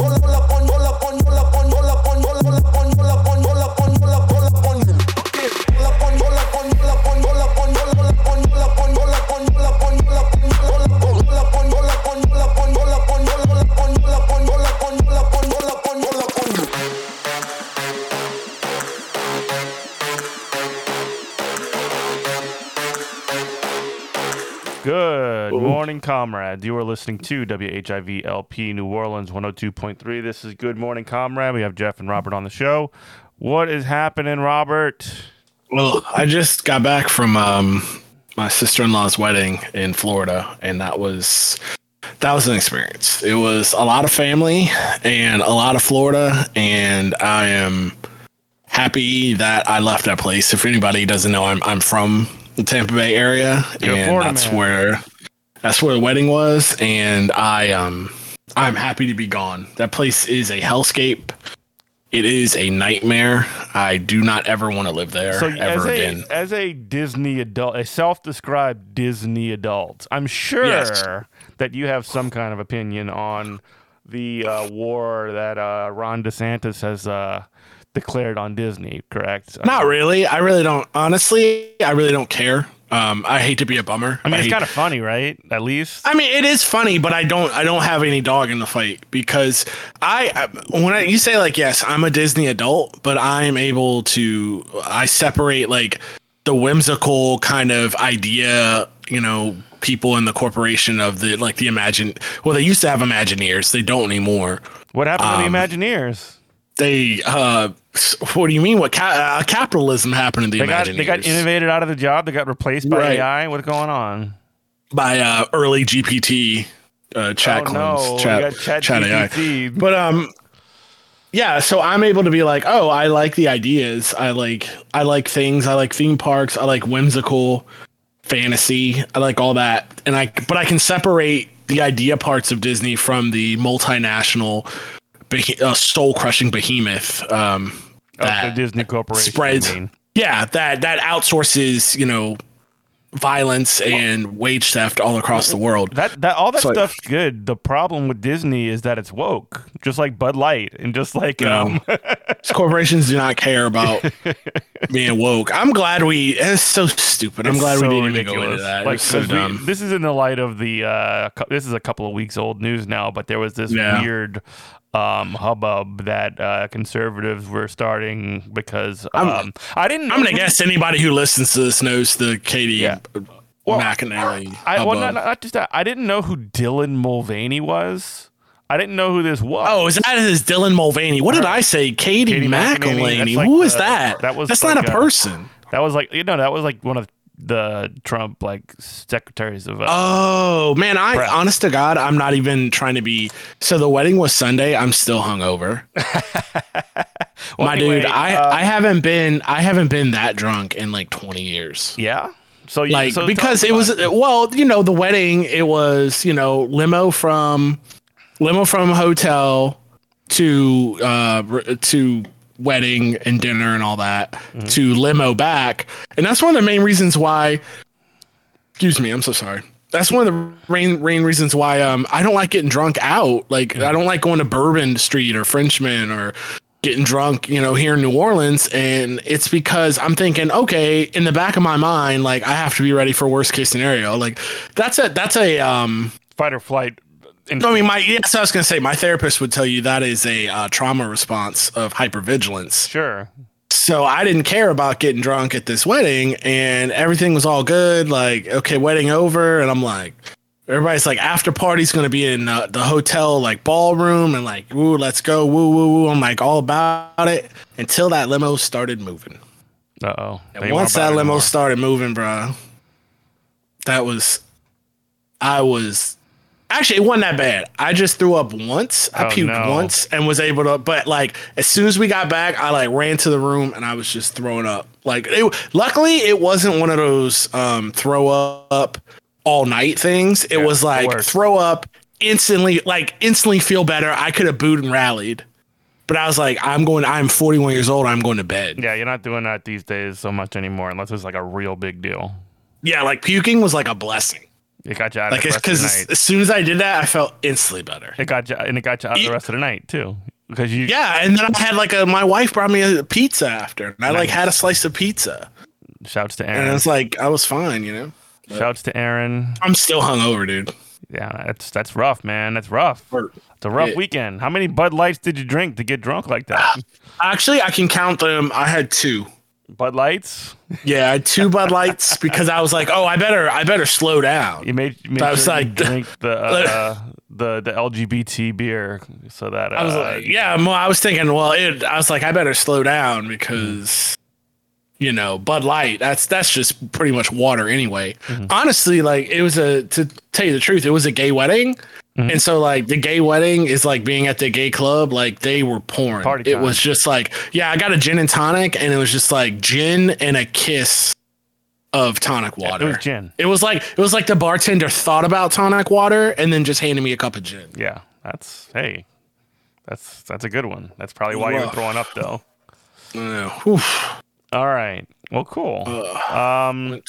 Good comrades. You are listening to WHIV LP New Orleans 102.3. This is Good Morning, Comrade. We have Jeff and Robert on the show. What is happening, Robert? Well, I just got back from um, my sister in law's wedding in Florida, and that was that was an experience. It was a lot of family and a lot of Florida, and I am happy that I left that place. If anybody doesn't know, I'm I'm from the Tampa Bay area, You're and Florida that's man. where that's where the wedding was, and I um I'm happy to be gone. That place is a hellscape. It is a nightmare. I do not ever want to live there So, ever as a, again. as a Disney adult, a self described Disney adult, I'm sure Yes. that you have some kind of opinion on the uh, war that uh, Ron DeSantis has uh, declared on Disney, correct? Not really. I really don't. Honestly, I really don't care. Um, I hate to be a bummer. I mean, it's kind of funny, right? At least. I mean, it is funny, but I don't. I don't have any dog in the fight because I. I- When I, you say like, yes, I'm a Disney adult, but I'm able to. I separate like the whimsical kind of idea, you know, people in the corporation of the like the imagine. Well, they used to have Imagineers. They don't anymore. What happened to Um, the Imagineers? They. uh What do you mean? What ca- uh, capitalism happened in the They got they got innovated out of the job. They got replaced by Right. AI. What's going on? by uh, early GPT uh, chat oh clones, no, chat, Chat, chat AI. But um, yeah. So I'm able to be like, oh, I like the ideas. I like I like things. I like theme parks. I like whimsical fantasy. I like all that. And I but I can separate the idea parts of Disney from the multinational, beh- uh, soul crushing behemoth. Um, Of the that Disney Corporation. spreads- I mean. yeah, that that outsources you know violence and wage theft all across the world. That that all that So- stuff's good. The problem with Disney is that it's woke, just like Bud Light, and just like No. um, These corporations do not care about being woke. I'm glad we. It's so stupid. I'm it's glad so we didn't even go into that. Like so we- this is in the light of the. Uh, this is a couple of weeks old news now, but there was this Yeah. weird um hubbub that uh conservatives were starting because I'm- um I didn't I'm gonna guess anybody who listens to this knows the Katie Yeah. Well, McAnally. I well not, not just that I didn't know who Dylan Mulvaney was. I didn't know who this was. Oh, is that his Dylan Mulvaney? What did I say? Katie, Katie that's like Who is the- that? that was That's like not a a- person. That was like you know that was like one of the Trump like secretaries of. Uh, Oh man, I Prep. honest to God, I'm not even trying to be. So the wedding was Sunday. I'm still hungover. well, My anyway, dude, I uh, I haven't been I haven't been that drunk in like 20 years. yeah. So you, like so because it was it. well you know the wedding it was you know limo from limo from hotel to uh to wedding and dinner and all that Mm-hmm. to limo back and that's one of the main reasons why excuse me i'm so sorry that's one of the main main reasons why um i don't like getting drunk out like i don't like going to bourbon street or frenchman or getting drunk, you know, here in New Orleans. And it's because I'm thinking, okay, in the back of my mind, like I have to be ready for worst case scenario. Like that's a that's a um fight or flight. In, I mean my yes, I was gonna say my therapist would tell you that is a uh, trauma response of hypervigilance. sure. So I didn't care about getting drunk at this wedding and everything was all good. Like, okay, wedding over. And I'm like, everybody's like, after party's going to be in uh, the hotel, like ballroom and like, woo, let's go. Woo, woo, woo. I'm like all about it until that limo started moving. Uh oh. And once that limo started moving, bro, that was, I was, actually, it wasn't that bad. I just threw up once. I Oh, puked no. once and was able to, but like, as soon as we got back, I like ran to the room and I was just throwing up. Like, it, luckily, it wasn't one of those um, throw up all night things. It Yeah, was like throw up instantly, like instantly feel better. I could have booed and rallied. But I was like, I'm going, I'm 41 years old. I'm going to bed. Yeah, you're not doing that these days so much anymore, unless it's like a real big deal. Yeah, like puking was like a blessing. It got you out Like of the rest of the because night. as soon as I did that, I felt instantly better. It got you, and it got you out the rest of the night too, because you. Yeah, and then I had like a my wife brought me a pizza after, and I like had a slice of pizza, Shouts to Aaron. and it's like I was fine, you know. Shouts to Aaron. I'm still hungover, dude. Yeah, that's that's rough, man. That's rough. It's a rough Yeah. weekend. How many Bud Lights did you drink to get drunk like that? Actually, I can count them. I had two. Bud Lights. Yeah, I had two Bud Lights because I was like, oh, I better, I better slow down. You made, you made I was sure like- drink the uh, the the LGBT beer so that uh, I was like, yeah, well, I was thinking, well, it, I was like, I better slow down because, you know, Bud Light, that's that's just pretty much water anyway. Mm-hmm. Honestly, like it was a to tell you the truth, it was a gay wedding. Mm-hmm. And so like the gay wedding is like being at the gay club, like they were pouring. Party it time. was just like, yeah, I got a gin and tonic, and it was just like gin and a kiss of tonic water. it was gin. It was like it was like the bartender thought about tonic water and then just handed me a cup of gin. Yeah, that's hey, that's that's a good one. That's probably why you're throwing up though. Uh. All right. Well, cool. Um,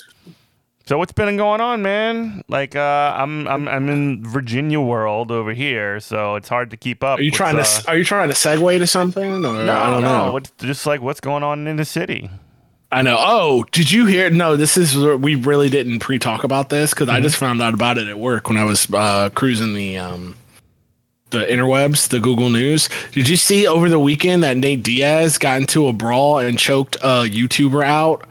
so what's been going on, man? Like, uh, I'm I'm I'm in Virginia world over here, so it's hard to keep up. Are you with, trying uh, to Are you trying to segue to something? Or, No, I don't no. know. What's just like what's going on in the city? I know. Oh, did you hear? No, this is we really didn't pre-talk about this because I just found out about it at work when I was uh, cruising the um the interwebs, the Google News. Did you see over the weekend that Nate Diaz got into a brawl and choked a YouTuber out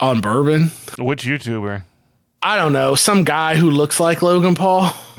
on bourbon? Which YouTuber? I don't know, some guy who looks like Logan Paul.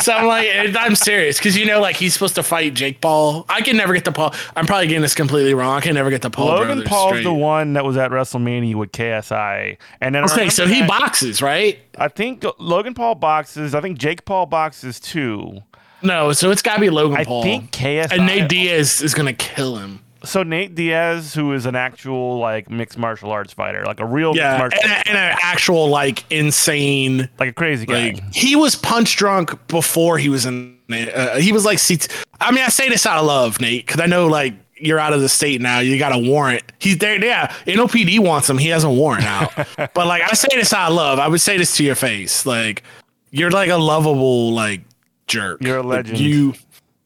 so I'm like, eh, I'm serious because you know, like he's supposed to fight Jake Paul. I can never get the Paul. I'm probably getting this completely wrong. I can never get the Paul. Logan brothers Paul's straight. the one that was at WrestleMania with KSI, and then Okay, so he that- boxes, right? I think Logan Paul boxes. I think Jake Paul boxes too. No, so it's got to be Logan I Paul. I think KSI. and Nate Diaz is gonna kill him. So Nate Diaz, who is an actual like mixed martial arts fighter, like a real Yeah, mixed and, martial, and an actual like insane. like a crazy guy. Like he was punch drunk before he was in. Uh, he was like, CT I mean, I say this out of love, Nate, because I know like you're out of the state now. You got a warrant. He's there. Yeah, NOPD wants him. He has a warrant out. but like, I say this out of love. I would say this to your face. Like, you're like a lovable like jerk. You're a Like, legend. you.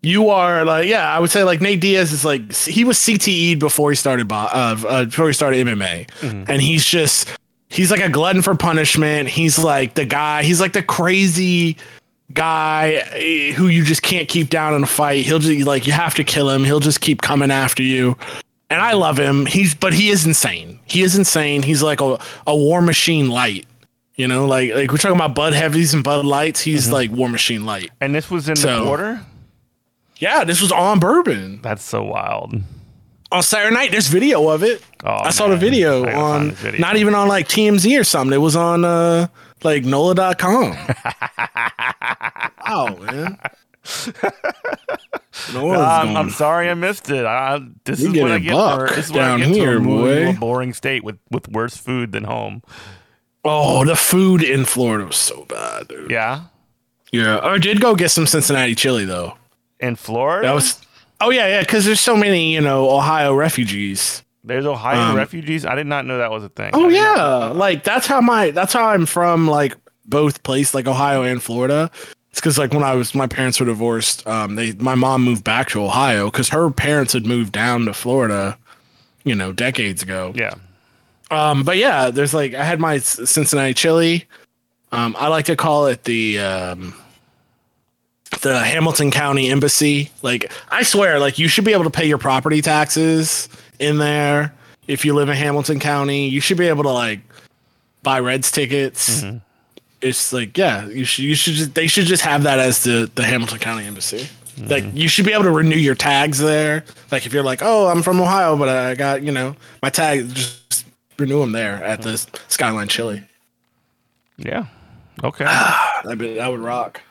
You are like yeah, I would say like Nate Diaz is like he was CTE'd before he started uh, uh, before he started MMA, Mm-hmm. and he's just he's like a glutton for punishment. He's like the guy. He's like the crazy guy eh, who you just can't keep down in a fight. He'll just like you have to kill him. He'll just keep coming after you. And I love him. He's but he is insane. He is insane. He's like a, a war machine light. You know, like like we're talking about Bud Heavies and Bud Lights. He's Mm-hmm. like war machine light. and this was in the quarter. Yeah, this was on bourbon. That's so wild. on Saturday night. There's video of it. Oh, I saw the video I gotta find on video. not even on like TMZ or something. It was on uh like NOLA.com. oh man. Nola's Um, going- I'm sorry I missed it. I, this You is what a I get for this is what down I get here, to to boy. a boring state with with worse food than home. oh, the food in Florida was so bad, dude. Yeah, Yeah. I did go get some Cincinnati chili though. In Florida, That was Oh yeah, yeah, because there's so many, you know, Ohio refugees. there's Ohio um, refugees. I did not know that was a thing. Oh yeah, like that's how my that's how I'm from like both places, like Ohio and Florida. It's because like when I was my parents were divorced, um, they my mom moved back to Ohio because her parents had moved down to Florida, you know, decades ago. yeah. Um, but yeah, there's like I had my Cincinnati chili. Um, I like to call it the um, the Hamilton County Embassy. Like I swear, like you should be able to pay your property taxes in there if you live in Hamilton County. You should be able to like buy Reds tickets. Mm-hmm. It's like yeah, you should you should just, they should just have that as the the Hamilton County Embassy. Mm-hmm. Like you should be able to renew your tags there. Like if you're like, oh, I'm from Ohio, but I got you know my tag, just renew them there at the Skyline Chili. Yeah. Okay. I bet that would rock.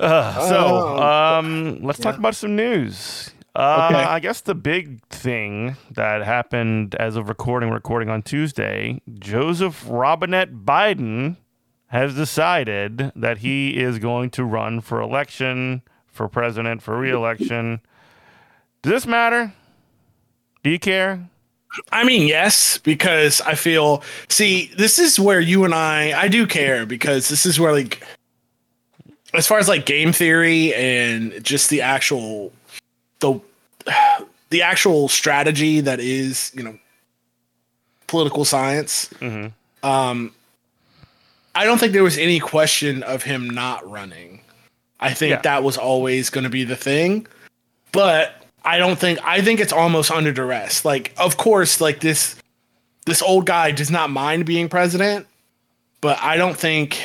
Uh, so, Oh. um, let's talk about some news. Uh, Okay. I guess the big thing that happened as of recording, recording on Tuesday, Joseph Robinette Biden has decided that he is going to run for election, for president, for reelection. Does this matter? Do you care? I mean, yes, because I feel. See, this is where you and I, I do care because this is where like, as far as like game theory and just the actual, the, the actual strategy that is you know, political science. Mm-hmm. Um, I don't think there was any question of him not running. I think Yeah. that was always going to be the thing, but I don't think I think it's almost under duress. Like, of course, like this this old guy does not mind being president, but I don't think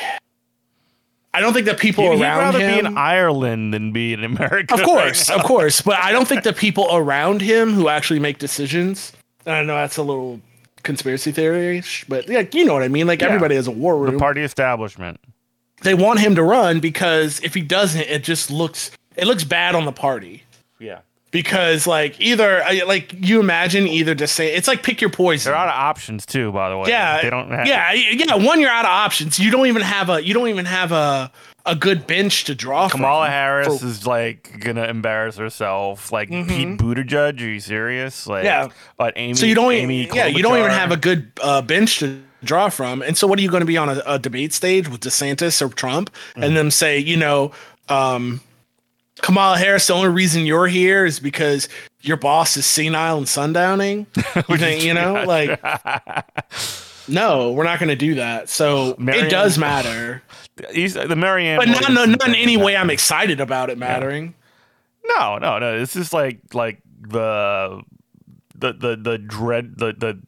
I don't think that people He'd, he'd rather him. be in Ireland than be in America. of course, now. of course, but I don't think the people around him who actually make decisions. I know that's a little conspiracy theory, but like you know what I mean. Like Yeah. everybody has a war room. the party establishment. they want him to run because if he doesn't, it just looks it looks bad on the party. Yeah, Because like either like you imagine either just say it's like pick your poison. they're out of options too. By the way, yeah, they don't. Have, yeah, yeah. One, you're out of options. You don't even have a you don't even have a a good bench to draw. From Kamala from. Harris for- is like gonna embarrass herself. Like Pete Buttigieg, are you serious? Like, Mm-hmm. Yeah. But Amy, So you don't Amy even, yeah you don't even have a good uh, bench to draw from. And so what are you going to be on a, a debate stage with DeSantis or Trump Mm-hmm. and them say you know um, Kamala Harris the only reason you're here is because your boss is senile and sundowning. You think you know like no we're not going to do that. So Marianne- it does matter, He's the Marianne, but not no, not in any way I'm excited about it mattering. No, no, no. This is like like the the the the dread the the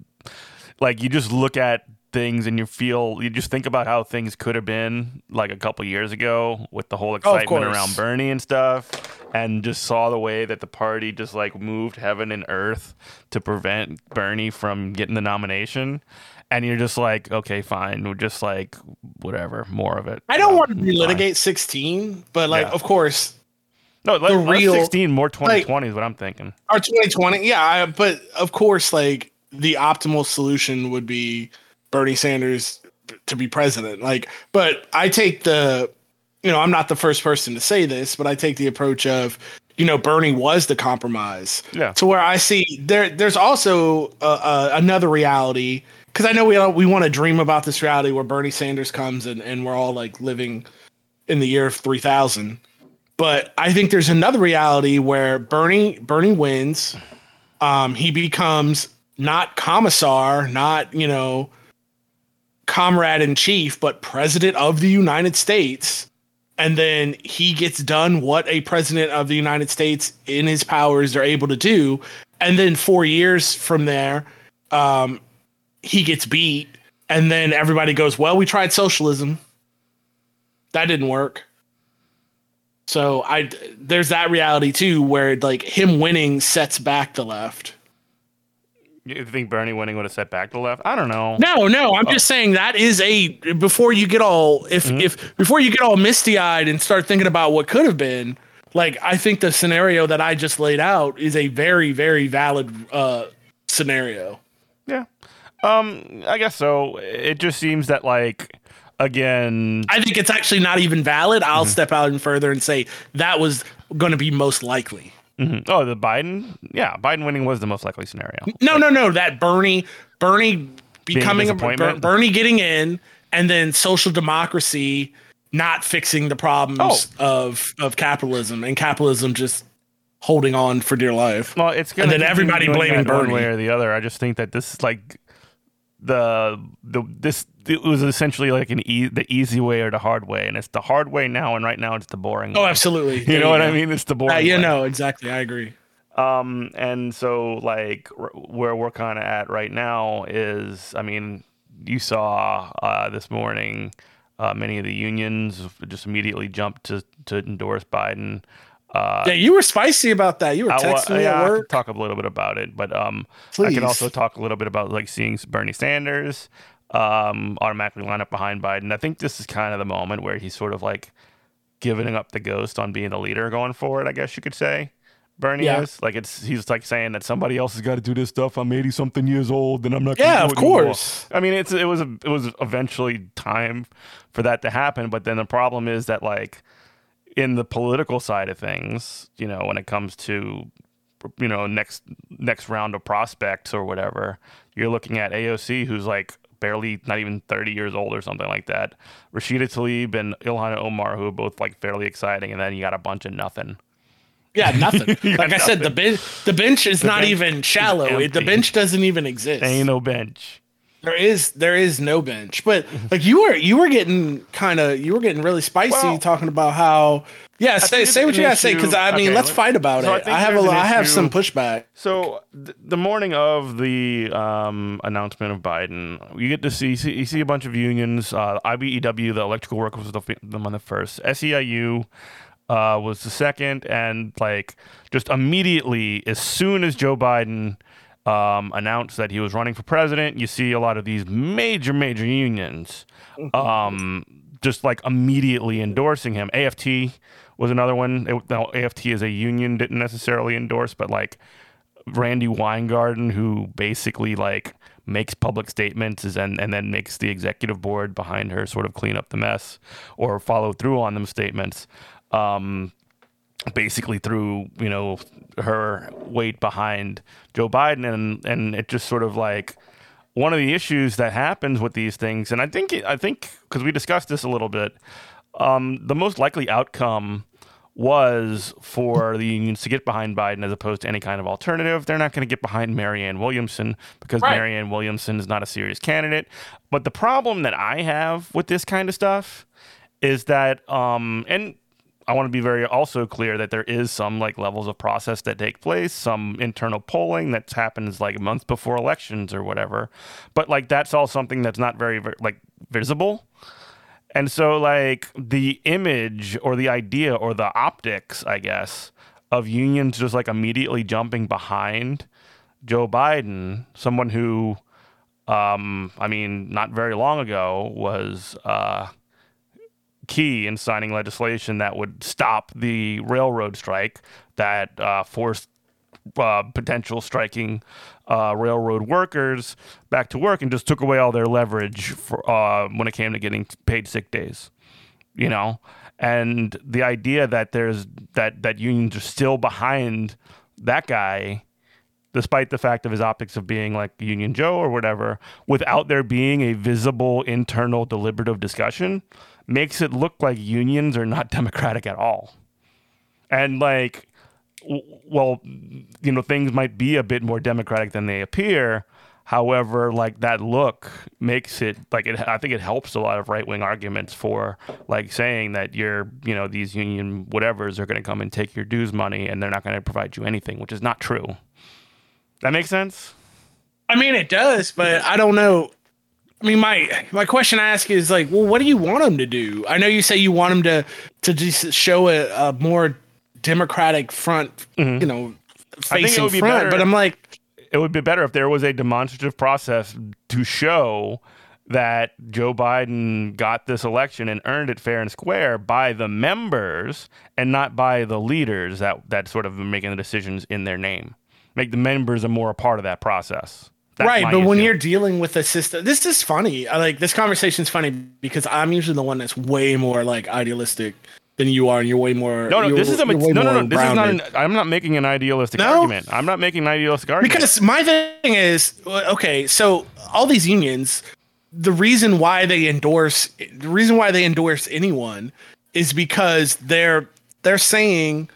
like you just look at things and you feel you just think about how things could have been like a couple years ago with the whole oh, excitement course. around Bernie and stuff and just saw the way that the party just like moved heaven and earth to prevent Bernie from getting the nomination and you're just like okay fine we're just like whatever more of it I don't want to relitigate 16, but like Yeah. of course no let, the real- 16 more 2020 is what I'm thinking Or 2020, yeah. I, but of course, like the optimal solution would be Bernie Sanders to be president. Like, but I take the, you know, I'm not the first person to say this, but I take the approach of, you know, Bernie was the compromise. Yeah. To where I see there, there's also another reality because I know we all, we want to dream about this reality where Bernie Sanders comes and and we're all like living in the year of 3000 but I think there's another reality where Bernie Bernie wins. Um, he becomes not commissar, not you know, comrade in chief, but president of the United States. And then he gets done what a president of the United States in his powers are able to do. And then four years from there, um, he gets beat. And then everybody goes, Well, we tried socialism. That didn't work. So I there's that reality too, where like him winning sets back the left. You think Bernie winning would have set back the left? I don't know. No, no, I'm just saying that is a before you get all if if before you get all misty eyed and start thinking about what could have been. Like I think the scenario that I just laid out is a very very valid uh scenario. Yeah. Um, I guess so. It just seems that like again, I think it's actually not even valid. I'll step out and further and say that was going to be most likely. Mhm. oh, the Biden, yeah, Biden winning was the most likely scenario. No, no, no. That Bernie, Bernie becoming a? Ber- Bernie getting in, and then social democracy not fixing the problems of of capitalism, and capitalism just holding on for dear life. Well, it's gonna And then everybody blaming that one Bernie. way or the other. I just think that this is like the the this it was essentially like an e- the easy way or the hard way, and it's the hard way now, and right now it's the boring. Oh, way. absolutely. You There know what. I mean? It's the boring. Uh, you way. know exactly. I agree. Um, and so like r- where we're kind of at right now is, I mean, you saw uh, this morning, uh, many of the unions just immediately jumped to to endorse Biden. Uh, Yeah, you were spicy about that. You were I, texting me yeah, I work. talk a little bit about it, but um, I can also talk a little bit about like seeing Bernie Sanders um, automatically line up behind Biden. I think this is kind of the moment where he's sort of like giving up the ghost on being the leader going forward. I guess you could say. Bernie Yeah. is like it's he's like saying that somebody else has got to do this stuff. I'm 80 something years old and I'm not. gonna Yeah, do of it anymore." course. I mean, it's it was a, it was eventually time for that to happen, but then the problem is that like in the political side of things, you know, when it comes to you know next next round of prospects or whatever. You're looking at AOC, who's like barely not even 30 years old or something like that. Rashida Tlaib and Ilhan Omar, who are both like fairly exciting, and then you got a bunch of nothing. Yeah, nothing. like I said, the bench the bench is the not bench even shallow. The bench doesn't even exist. Ain't no bench. There is there is no bench, but like you were you were getting kind of you were getting really spicy well, talking about how yeah say say what you gotta say because I mean okay, let's fight about so it. I, I have a I have some pushback. So th- the morning of the um, announcement of Biden, you get to see, see you see a bunch of unions. Uh, IBEW, the electrical workers, was the, them on the first. SEIU uh, was the second, and like just immediately as soon as Joe Biden um, announced that he was running for president, you see a lot of these major, major unions mm-hmm. um, just like immediately endorsing him. AFT was another one. It, now, AFT is a union, didn't necessarily endorse, but like Randi Weingarten, who basically like makes public statements and, and then makes the executive board behind her sort of clean up the mess or follow through on them statements. Um, basically threw you know her weight behind Joe Biden, and and it just sort of like one of the issues that happens with these things, and I think I think because we discussed this a little bit, um, the most likely outcome was for the unions to get behind Biden as opposed to any kind of alternative. They're not going to get behind Marianne Williamson because right. Marianne Williamson is not a serious candidate. But the problem that I have with this kind of stuff is that, um, and I want to be very also clear that there is some like levels of process that take place, some internal polling that happens like months before elections or whatever. But like that's all something that's not very, like visible. And so like the image or the idea or the optics, I guess, of unions just like immediately jumping behind Joe Biden, someone who um, I mean, not very long ago was uh, key in signing legislation that would stop the railroad strike that uh, forced uh, potential striking uh, railroad workers back to work and just took away all their leverage for, uh, when it came to getting paid sick days. You know, and the idea that there's that that unions are still behind that guy despite the fact of his optics of being like Union Joe or whatever, without there being a visible internal deliberative discussion, makes it look like unions are not democratic at all. And like, well, you know, things might be a bit more democratic than they appear. However, like that look makes it like it. I think it helps a lot of right wing arguments for like saying that you're, you know, these union whatevers are going to come and take your dues money and they're not going to provide you anything, which is not true. That makes sense. I mean, it does, but I don't know. I mean, my my question I ask is like, well, what do you want them to do? I know you say you want them to to just show a, a more democratic front, mm-hmm. you know, facing front. Better, but I'm like, it would be better if there was a demonstrative process to show that Joe Biden got this election and earned it fair and square by the members and not by the leaders that that sort of making the decisions in their name. Make the members a more a part of that process. Right, but issue. when you're dealing with a system, this is funny. I like this conversation's funny because I'm usually the one that's way more like idealistic than you are, and you're way more. No, no, this is a no, no, no. This is not. An, I'm not making an idealistic no? argument. I'm not making an idealistic argument because my thing is uh, okay. So all these unions, the reason why they endorse, the reason why they endorse anyone is because they're they're saying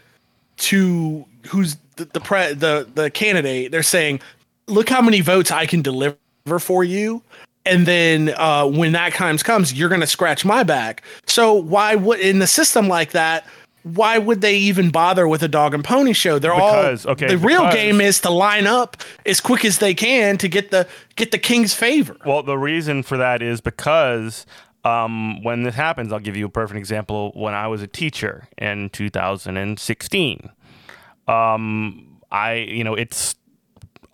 to who's the the pre, the the candidate, they're saying look how many votes I can deliver for you. And then uh, when that times comes, you're going to scratch my back. So why would in the system like that? Why would they even bother with a dog and pony show? They're because, all okay. The real game is to line up as quick as they can to get the get the king's favor. Well, the reason for that is because um, when this happens, I'll give you a perfect example. When I was a teacher in 2016, um, I you know it's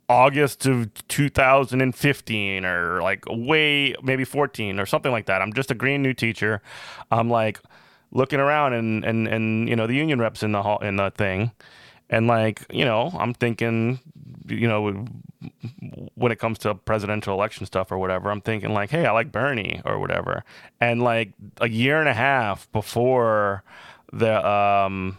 August of 2015 or like way maybe 14 or something like that. I'm just a green new teacher. I'm like looking around and and and you know the union reps in the hall in the thing, and like you know I'm thinking you know when it comes to presidential election stuff or whatever, I'm thinking like, hey, I like Bernie or whatever, and like a year and a half before the um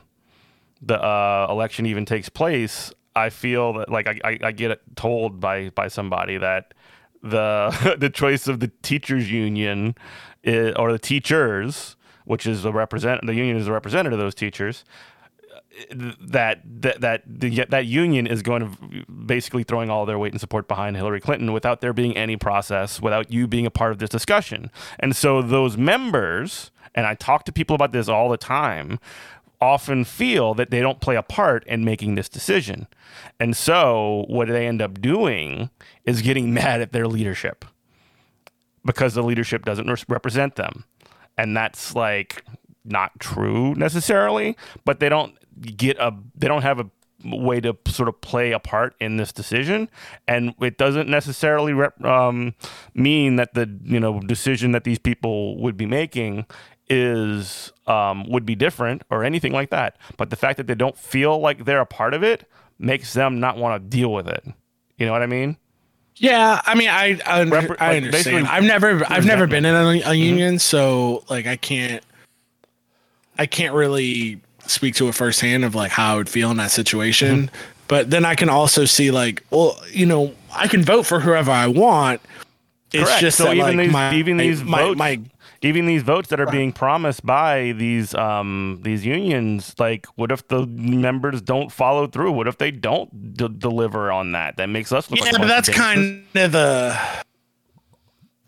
the uh, election even takes place, I feel that like I, I, I get told by by somebody that the the choice of the teachers union is, or the teachers, which is the represent the union is a representative of those teachers, that that that the, that union is going to basically throwing all their weight and support behind Hillary Clinton without there being any process, without you being a part of this discussion. And so those members, and I talk to people about this all the time, often feel that they don't play a part in making this decision. And so what they end up doing is getting mad at their leadership because the leadership doesn't represent them. And that's like not true necessarily, but they don't get a they don't have a way to sort of play a part in this decision and it doesn't necessarily rep, um, mean that the you know decision that these people would be making is um, would be different or anything like that but the fact that they don't feel like they're a part of it makes them not want to deal with it you know what i mean yeah, I mean, I I, understand. I've never I've never been in a, a mm-hmm. union, mm-hmm. so like I can't I can't really speak to it firsthand of like how I would feel in that situation. Mm-hmm. But then I can also see like, well, you know, I can vote for whoever I want. It's Correct. just so that, even like, these my, even these my, votes, my, even these votes that are being promised by these um these unions, like what if the members don't follow through? What if they don't d- deliver on that? That makes us look yeah, like but that's kind of the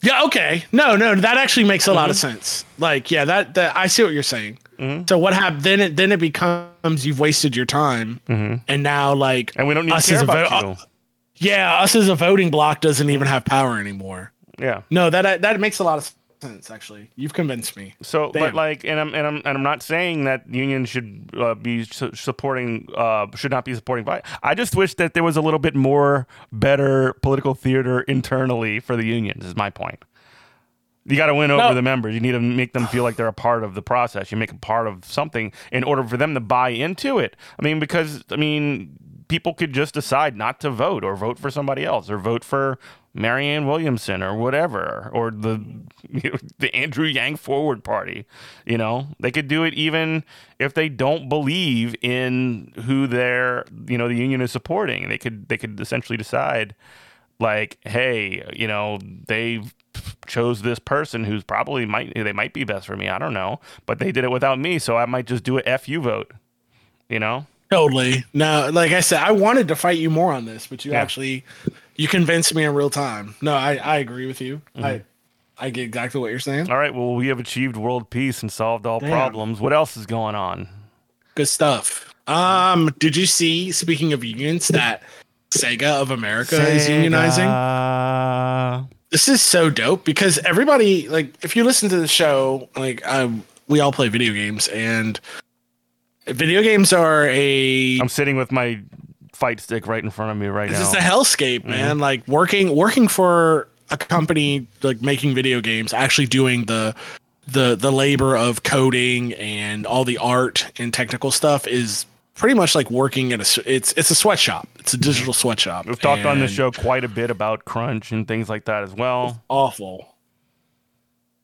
yeah. Okay, no, no, that actually makes a mm-hmm. lot of mm-hmm. sense. Like, yeah, that that I see what you're saying. Mm-hmm. So what happened? Then it then it becomes you've wasted your time, mm-hmm. and now like and we don't need to care about vo- you. yeah, us as a voting block doesn't even have power anymore. Yeah, no, that that makes a lot of sense. Actually, you've convinced me. So, Damn. but like, and I'm and I'm and I'm not saying that unions should uh, be su- supporting uh, should not be supporting. But I just wish that there was a little bit more better political theater internally for the unions. Is my point. You got to win over no. the members. You need to make them feel like they're a part of the process. You make a part of something in order for them to buy into it. I mean, because I mean, people could just decide not to vote or vote for somebody else or vote for Marianne Williamson or whatever or the you know, the Andrew Yang Forward Party. You know, they could do it even if they don't believe in who their you know the union is supporting. They could they could essentially decide like, hey, you know, they chose this person who's probably might they might be best for me. I don't know, but they did it without me, so I might just do a fu vote. You know. Totally. Now, like I said, I wanted to fight you more on this, but you yeah. actually you convinced me in real time. No, I I agree with you. Mm-hmm. I I get exactly what you're saying. All right. Well, we have achieved world peace and solved all Damn. problems. What else is going on? Good stuff. Um, did you see? Speaking of unions, that Sega of America Sega. is unionizing. This is so dope because everybody like if you listen to the show, like um, we all play video games and video games are a I'm sitting with my fight stick right in front of me right this now. It's a hellscape, mm-hmm. man. Like working working for a company like making video games, actually doing the the the labor of coding and all the art and technical stuff is pretty much like working at a it's it's a sweatshop. It's a digital sweatshop. We've talked on the show quite a bit about crunch and things like that as well. Awful.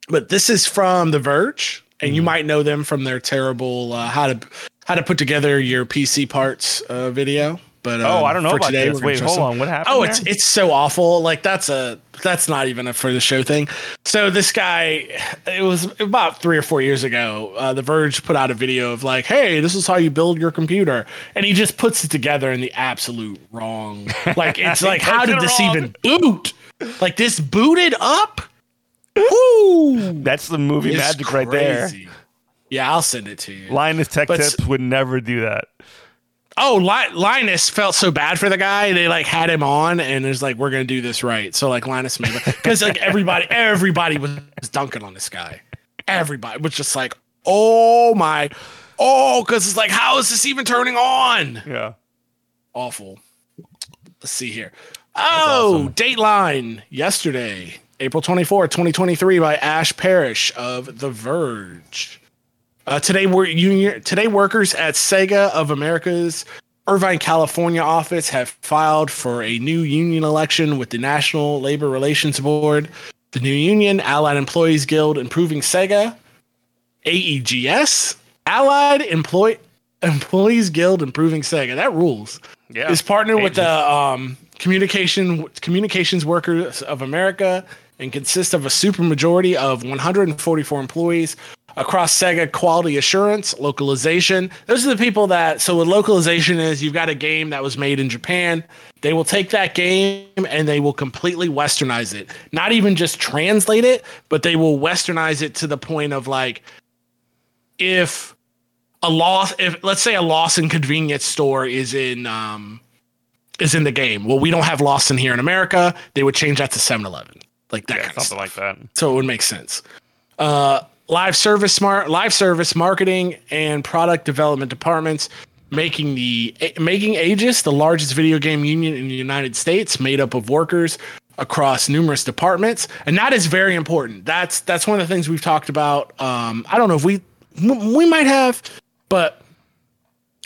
But this is from The Verge, and you mm-hmm. might know them from their terrible uh, how to how to put together your PC parts uh, video. But oh, I um, don't know about today, this. Wait, hold on. What happened? Oh, there? it's it's so awful. Like that's a that's not even a for the show thing. So this guy, it was about three or four years ago. Uh, the Verge put out a video of like, hey, this is how you build your computer, and he just puts it together in the absolute wrong. Like it's like, how did this wrong. even boot? Like this booted up. Woo! That's the movie it's magic crazy. right there. Yeah, I'll send it to you. Linus Tech but, Tips would never do that oh, Linus felt so bad for the guy. They like had him on, and it's like we're gonna do this right. So like Linus made because like everybody, everybody was dunking on this guy. Everybody was just like, oh my, oh, because it's like, how is this even turning on? Yeah, awful. Let's see here. Oh, awesome. Dateline yesterday, April 24, 2023, by Ash Parrish of The Verge. Uh, today, we're union. Today, workers at Sega of America's Irvine, California office have filed for a new union election with the National Labor Relations Board. The new union, Allied Employees Guild Improving Sega, AEGS, Allied Employ- Employees Guild Improving Sega. That rules. Yeah. is partnered with the um, communication communications workers of America and consists of a supermajority of 144 employees across Sega quality assurance, localization. Those are the people that so what localization is you've got a game that was made in Japan. They will take that game and they will completely westernize it. Not even just translate it, but they will westernize it to the point of like if a loss if let's say a Lawson convenience store is in um is in the game. Well, we don't have Lawson here in America. They would change that to 7-Eleven. Like that Yeah, kind of something stuff. like that. So it would make sense. Uh live service smart live service marketing and product development departments making the making Aegis the largest video game union in the United States made up of workers across numerous departments and that is very important that's that's one of the things we've talked about um i don't know if we we might have but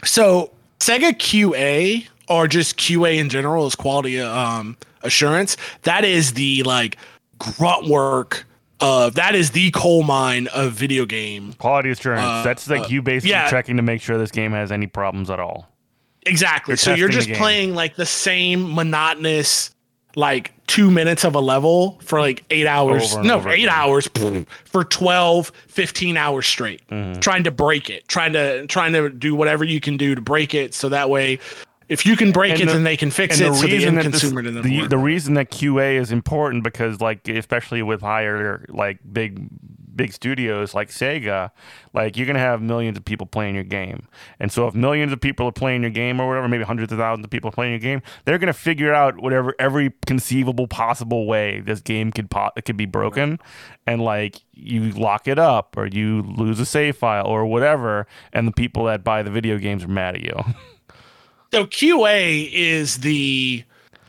so Sega QA or just QA in general is quality um assurance. That is the like grunt work of that is the coal mine of video game. Quality assurance. Uh, That's like uh, you basically yeah. checking to make sure this game has any problems at all. Exactly. You're so you're just playing like the same monotonous like two minutes of a level for like eight hours no eight again. hours for 12 15 hours straight Mm-hmm. trying to break it trying to trying to do whatever you can do to break it so that way if you can break And it the- then they can fix it the so the reason end that this, the, the reason that QA is important because like especially with higher like big big studios like Sega, like you're gonna have millions of people playing your game, and so if millions of people are playing your game or whatever, maybe hundreds of thousands of people are playing your game, they're gonna figure out whatever every conceivable possible way this game could po- it could be broken, and like you lock it up or you lose a save file or whatever, and the people that buy the video games are mad at you. so qa is the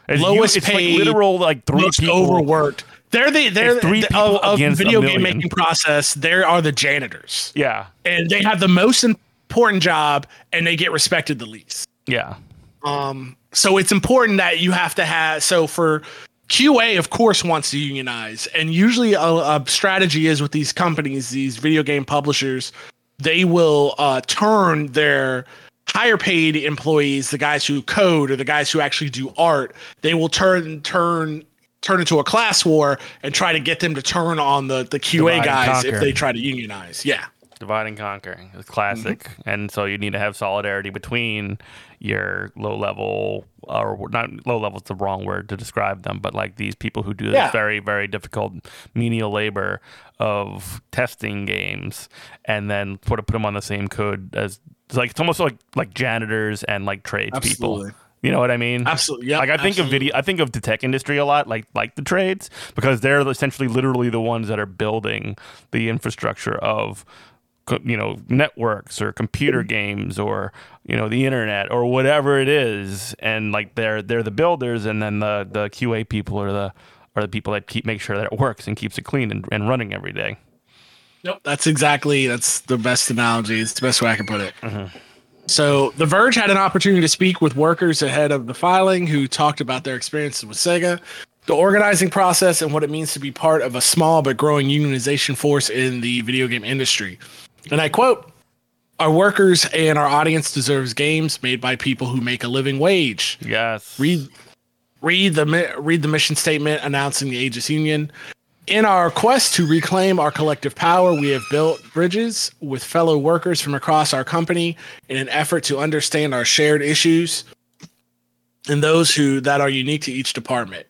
It's you- Lowest it's paid, like literal like three most people. overworked. They're the they're It's three the, people of, of video game making process they are the janitors. Yeah, and they have the most important job and they get respected the least. Yeah, Um, so it's important that you have to have so for QA, of course, wants to unionize, and usually a, a strategy is with these companies, these video game publishers, they will uh, turn their higher paid employees, the guys who code or the guys who actually do art, they will turn turn turn into a class war and try to get them to turn on the the QA Divide guys if they try to unionize. Yeah. divide and conquer. It's classic, Mm-hmm. and so you need to have solidarity between your low level or not low level is the wrong word to describe them, but like these people who do this Yeah. very very difficult menial labor of testing games and then put put them on the same code as it's like it's almost like like janitors and like tradespeople. Absolutely. You know what I mean? Absolutely. Yeah. like I think of video, I think of the tech industry a lot, like like the trades, because they're essentially literally the ones that are building the infrastructure of, you know, networks or computer mm-hmm. games or you know the internet or whatever it is, and like they're they're the builders, and then the the QA people are the are the people that keep make sure that it works and keeps it clean and, and running every day. Nope. That's exactly that's the best analogy. It's the best way I can put it. Mm-hmm. So The Verge had an opportunity to speak with workers ahead of the filing who talked about their experiences with Sega, the organizing process, and what it means to be part of a small but growing unionization force in the video game industry. And I quote Our workers and our audience deserves games made by people who make a living wage. Yes. Read read the read the mission statement announcing the Aegis Union. In our quest to reclaim our collective power, we have built bridges with fellow workers from across our company in an effort to understand our shared issues and those who that are unique to each department.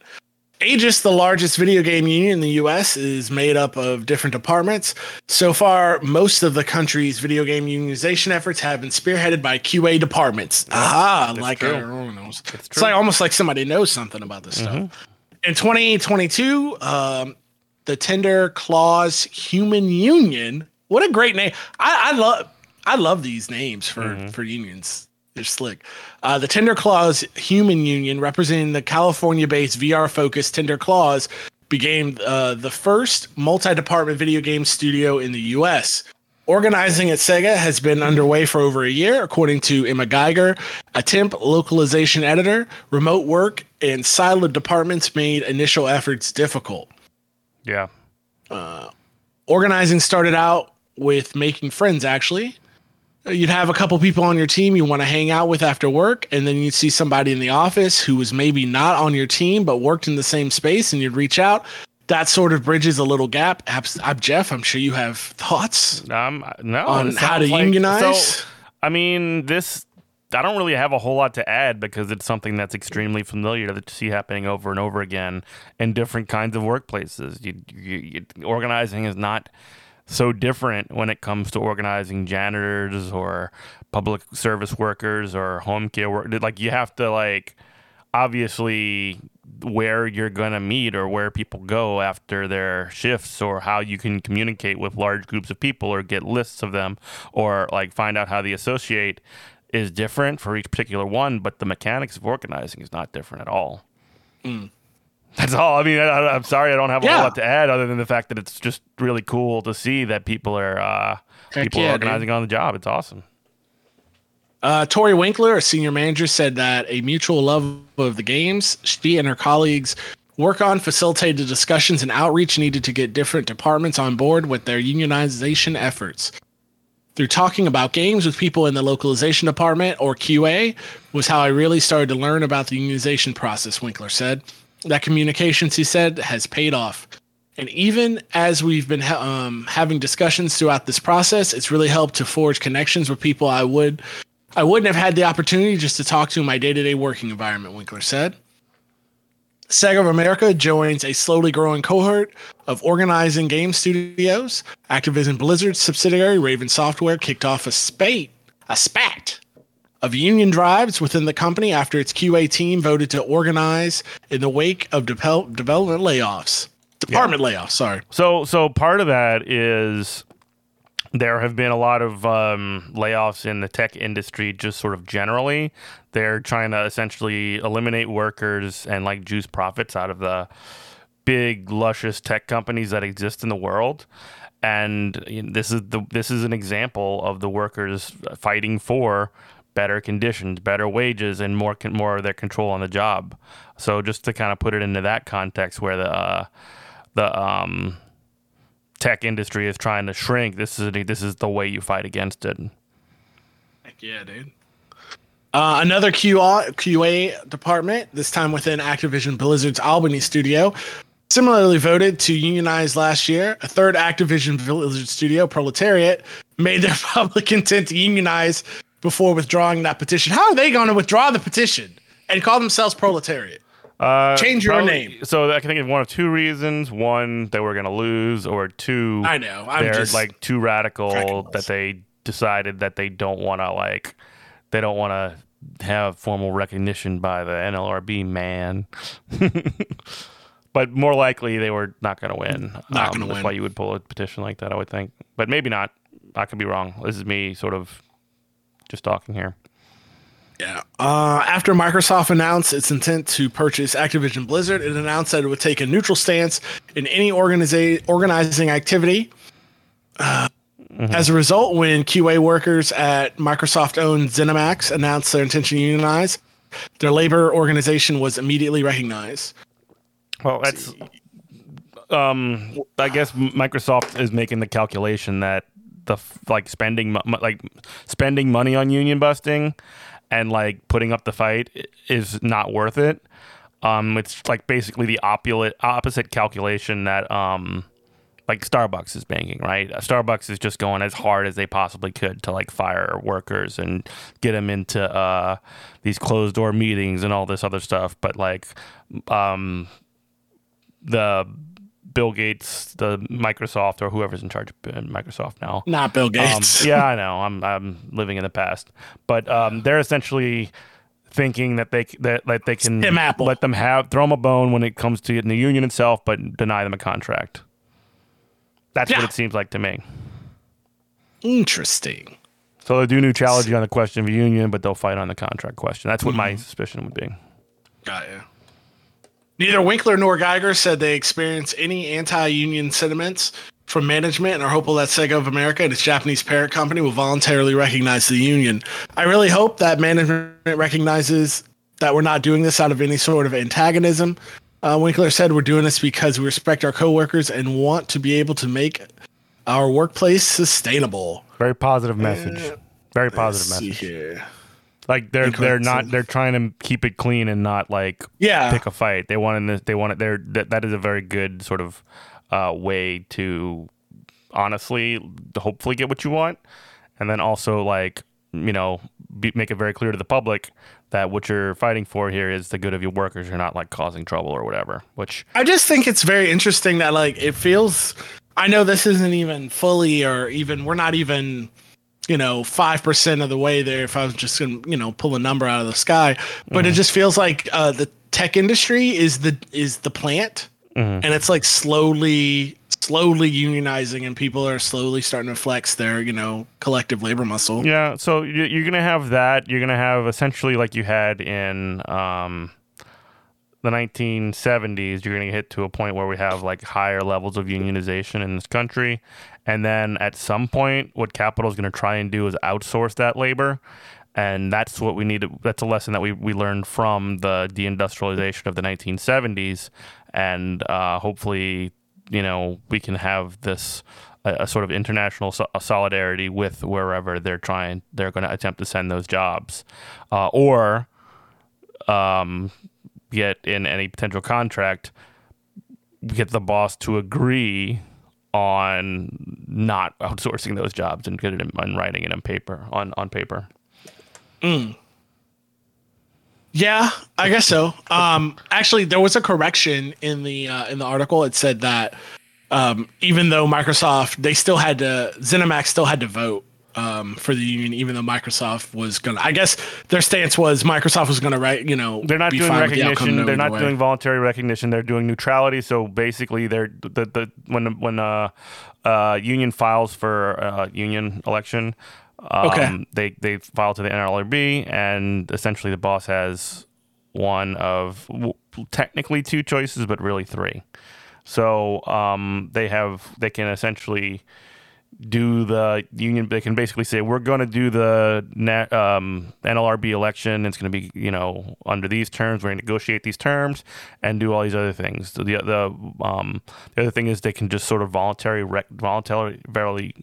Aegis, the largest video game union in the US, is made up of different departments. So far, most of the country's video game unionization efforts have been spearheaded by QA departments. Aha, like everyone knows. It's, like almost like somebody knows something about this stuff. In 2022, um, the Tender Claws Human Union. What a great name! I, I love I love these names for for unions. They're slick. Uh, the Tender Claws Human Union, representing the California-based VR-focused Tender Claws, became uh, the first multi-department video game studio in the U.S. Organizing at Sega has been underway for over a year, according to Emma Geiger, a temp localization editor. Remote work and siloed departments made initial efforts difficult. Yeah. Organizing started out with making friends, actually. you'd have a couple people on your team you want to hang out with after work, and then you'd see somebody in the office who was maybe not on your team but worked in the same space, and you'd reach out. That sort of bridges a little gap. I'm Jeff. I'm sure you have thoughts um, no, on how to like, unionize. So, I mean, this I don't really have a whole lot to add because it's something that's extremely familiar to see happening over and over again in different kinds of workplaces. You, you, you, organizing is not so different when it comes to organizing janitors or public service workers or home care work. Like you have to like obviously where you're to meet or where people go after their shifts or how you can communicate with large groups of people or get lists of them or like find out how they associate is different for each particular one, but the mechanics of organizing is not different at all. Mm. That's all. I mean, I, am sorry, I don't have a yeah. whole lot to add other than the fact that it's just really cool to see that people are uh, people yeah, are organizing dude. on the job. It's awesome. Uh, Tori Winkler, a senior manager, said that a mutual love of the games, she and her colleagues work on facilitated discussions and outreach needed to get different departments on board with their unionization efforts through talking about games with people in the localization department or QA was how I really started to learn about the unionization process, Winkler said. That communications, he said, has paid off. And even as we've been um, having discussions throughout this process, it's really helped to forge connections with people I would I wouldn't have had the opportunity just to talk to in my day-to-day working environment, Winkler said. Sega of America joins a slowly growing cohort of organizing game studios. Activision Blizzard's subsidiary Raven Software kicked off a spate, a spat of union drives within the company after its QA team voted to organize in the wake of de- development layoffs. Department yeah. layoffs, sorry. So so part of that is there have been a lot of um, layoffs in the tech industry, just sort of generally. They're trying to essentially eliminate workers and like juice profits out of the big, luscious tech companies that exist in the world. And this is the this is an example of the workers fighting for better conditions, better wages, and more more of their control on the job. So just to kind of put it into that context, where the uh, the um, tech industry is trying to shrink, this is this is the way you fight against it. Heck yeah, dude. Uh, another QA, QA department, this time within Activision Blizzard's Albany studio, similarly voted to unionize last year. A third Activision Blizzard studio, Proletariat, made their public intent to unionize before withdrawing that petition. How are they going to withdraw the petition and call themselves Proletariat? Uh, Change your probably, name. So I can think of one of two reasons: one, they were going to lose, or two, I know I'm they're like too radical that they decided that they don't want to like they don't want to have formal recognition by the NLRB man. but more likely they were not going to win. Not um, going to win. That's why you would pull a petition like that, I would think. But maybe not. I could be wrong. This is me sort of just talking here. Yeah. Uh, after Microsoft announced its intent to purchase Activision Blizzard, it announced that it would take a neutral stance in any organiza- organizing activity. Uh, mm-hmm. As a result, when QA workers at Microsoft owned ZeniMax announced their intention to unionize, their labor organization was immediately recognized. Well, that's. Um, I guess Microsoft is making the calculation that the like spending like spending money on union busting and like putting up the fight is not worth it. Um, it's like basically the opposite opposite calculation that um, like Starbucks is banking, right? Starbucks is just going as hard as they possibly could to like fire workers and get them into uh, these closed door meetings and all this other stuff. But like um, the Bill Gates, the Microsoft, or whoever's in charge of Microsoft now. Not Bill um, Gates. Um, yeah, I know. I'm I'm living in the past, but um, they're essentially thinking that they that, that they can let them have throw them a bone when it comes to the union itself, but deny them a contract. That's yeah. what it seems like to me. Interesting. So they do new challenge on the question of union, but they'll fight on the contract question. That's what mm-hmm. my suspicion would be. Got you. Neither Winkler nor Geiger said they experienced any anti-union sentiments from management and are hopeful that Sega of America and its Japanese parent company will voluntarily recognize the union. I really hope that management recognizes that we're not doing this out of any sort of antagonism. Uh, Winkler said we're doing this because we respect our coworkers and want to be able to make our workplace sustainable. Very positive message. Uh, Very positive Let's see message. here. Like they're they're not they're trying to keep it clean and not like Yeah. pick a fight. They want to they want it. They're that, that is a very good sort of uh, way to honestly hopefully get what you want, and then also like you know be, make it very clear to the public that what you're fighting for here is the good of your workers. You're not like causing trouble or whatever. Which I just think it's very interesting that like it feels I know this isn't even fully or even we're not even you know 5% of the way there if I was just going to you know pull a number out of the sky but it just feels like uh the tech industry is the is the plant and it's like slowly slowly unionizing and people are slowly starting to flex their you know collective labor muscle Yeah, so you- you're gonna have that. You're gonna have essentially like you had in um, the 1970s. You're gonna hit to a point where we have like higher levels of unionization in this country, and then at some point, what capital is gonna try and do is outsource that labor, and that's what we need. That's a lesson that we we learned from the deindustrialization of the 1970s, and uh, hopefully, you know, we can have this a, a sort of international so- solidarity with wherever they're trying they're going to attempt to send those jobs uh, or um, get in any potential contract get the boss to agree on not outsourcing those jobs and get it in, in writing and in paper on on paper Yeah, I guess so. Um, actually, there was a correction in the uh, in the article. It said that um, even though Microsoft, they still had to ZeniMax still had to vote um, for the union, even though Microsoft was gonna. I guess their stance was Microsoft was gonna write. You know, they're not doing with the recognition. they're not doing voluntary recognition. They're doing neutrality. So basically, they're the, the when when uh, uh, union files for uh, union election. Um, Okay. They they file to the NLRB, and essentially the boss has one of w- technically two choices, but really three. So um, they have they can essentially do the union. They can basically say we're going to do the um, NLRB election. It's going to be you know under these terms. We're going to negotiate these terms and do all these other things. So the the um, the other thing is they can just sort of voluntary rec- voluntarily